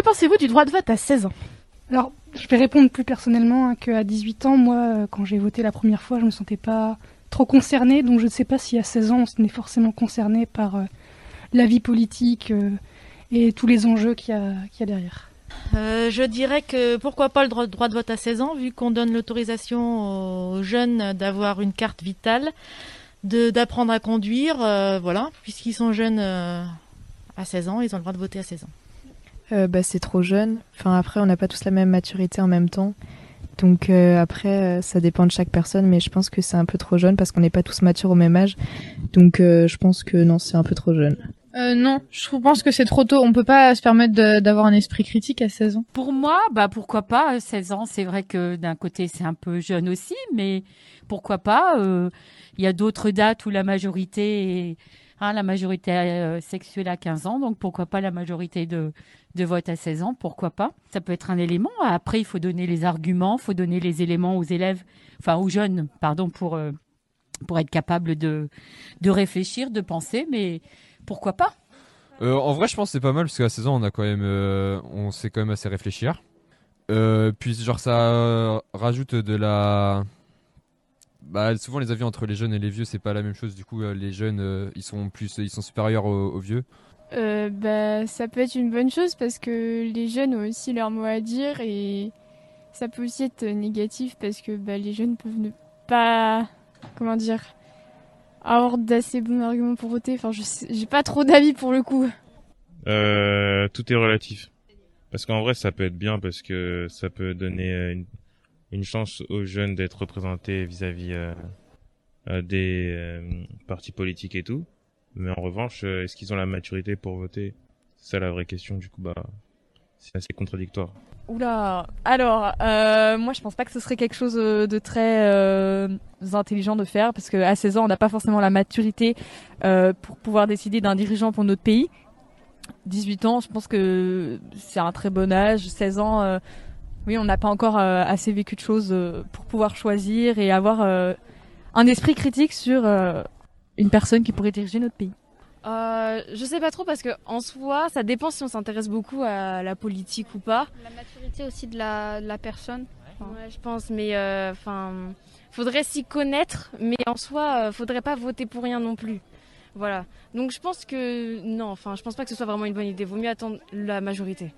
Que pensez-vous du droit de vote à 16 ans? Alors, je vais répondre plus personnellement hein, qu'à 18 ans, moi, euh, quand j'ai voté la première fois, je me sentais pas trop concernée, donc je ne sais pas si à 16 ans, on est forcément concerné par euh, la vie politique euh, et tous les enjeux qu'il y, y, a derrière. Euh, je dirais que pourquoi pas le droit, droit, de vote à 16 ans, vu qu'on donne l'autorisation aux jeunes d'avoir une carte vitale, d'apprendre à conduire, euh, voilà, puisqu'ils sont jeunes euh, à 16 ans, ils ont le droit de voter à 16 ans. Euh, bah, c'est trop jeune. Enfin, après, on n'a pas tous la même maturité en même temps. Donc après, ça dépend de chaque personne, mais je pense que c'est un peu trop jeune parce qu'on n'est pas tous matures au même âge. Donc je pense que non, c'est un peu trop jeune. Euh, non, je pense que c'est trop tôt. On peut pas se permettre d'avoir un esprit critique à 16 ans. Pour moi, bah pourquoi pas 16 ans? C'est vrai que d'un côté c'est un peu jeune aussi, mais pourquoi pas euh, Il y a d'autres dates où la majorité, est, hein, la majorité euh, sexuelle à 15 ans, donc pourquoi pas la majorité de vote à 16 ans Pourquoi pas Ça peut être un élément. Après, il faut donner les arguments, il faut donner les éléments aux élèves, enfin aux jeunes, pardon, pour pour être capable de de réfléchir, de penser, mais pourquoi pas euh, En vrai, je pense que c'est pas mal parce qu'à 16 ans, on a quand même, euh, on sait quand même assez réfléchir. Euh, puis genre ça rajoute de la. Bah, souvent les avis entre les jeunes et les vieux, c'est pas la même chose. Du coup, les jeunes, ils sont plus, ils sont supérieurs aux, vieux. bah, ça peut être une bonne chose parce que les jeunes ont aussi leur mot à dire et ça peut aussi être négatif parce que bah, les jeunes peuvent ne pas, comment dire, avoir d'assez bons arguments pour voter. Enfin, je j'ai pas trop d'avis pour le coup. Euh, tout est relatif. Parce qu'en vrai, ça peut être bien parce que ça peut donner euh, une, une chance aux jeunes d'être représentés vis-à-vis euh, euh des euh, partis politiques et tout. Mais en revanche, est-ce qu'ils ont la maturité pour voter? C'est ça la vraie question. Du coup, bah, c'est assez contradictoire. Oula, alors, euh, moi je pense pas que ce serait quelque chose de très euh, intelligent de faire, parce qu'à 16 ans, on n'a pas forcément la maturité euh, pour pouvoir décider d'un dirigeant pour notre pays. 18 ans, je pense que c'est un très bon âge. 16 ans, oui, on n'a pas encore euh, assez vécu de choses pour pouvoir choisir et avoir un esprit critique sur une personne qui pourrait diriger notre pays. Euh, je sais pas trop parce que en soi, ça dépend si on s'intéresse beaucoup à la politique ou pas. La maturité aussi de la, de la personne. Ouais, je pense, mais euh, enfin, faudrait s'y connaître, mais en soi, euh, faudrait pas voter pour rien non plus. Voilà. Donc je pense que non, enfin, je pense pas que ce soit vraiment une bonne idée. Vaut mieux attendre la majorité.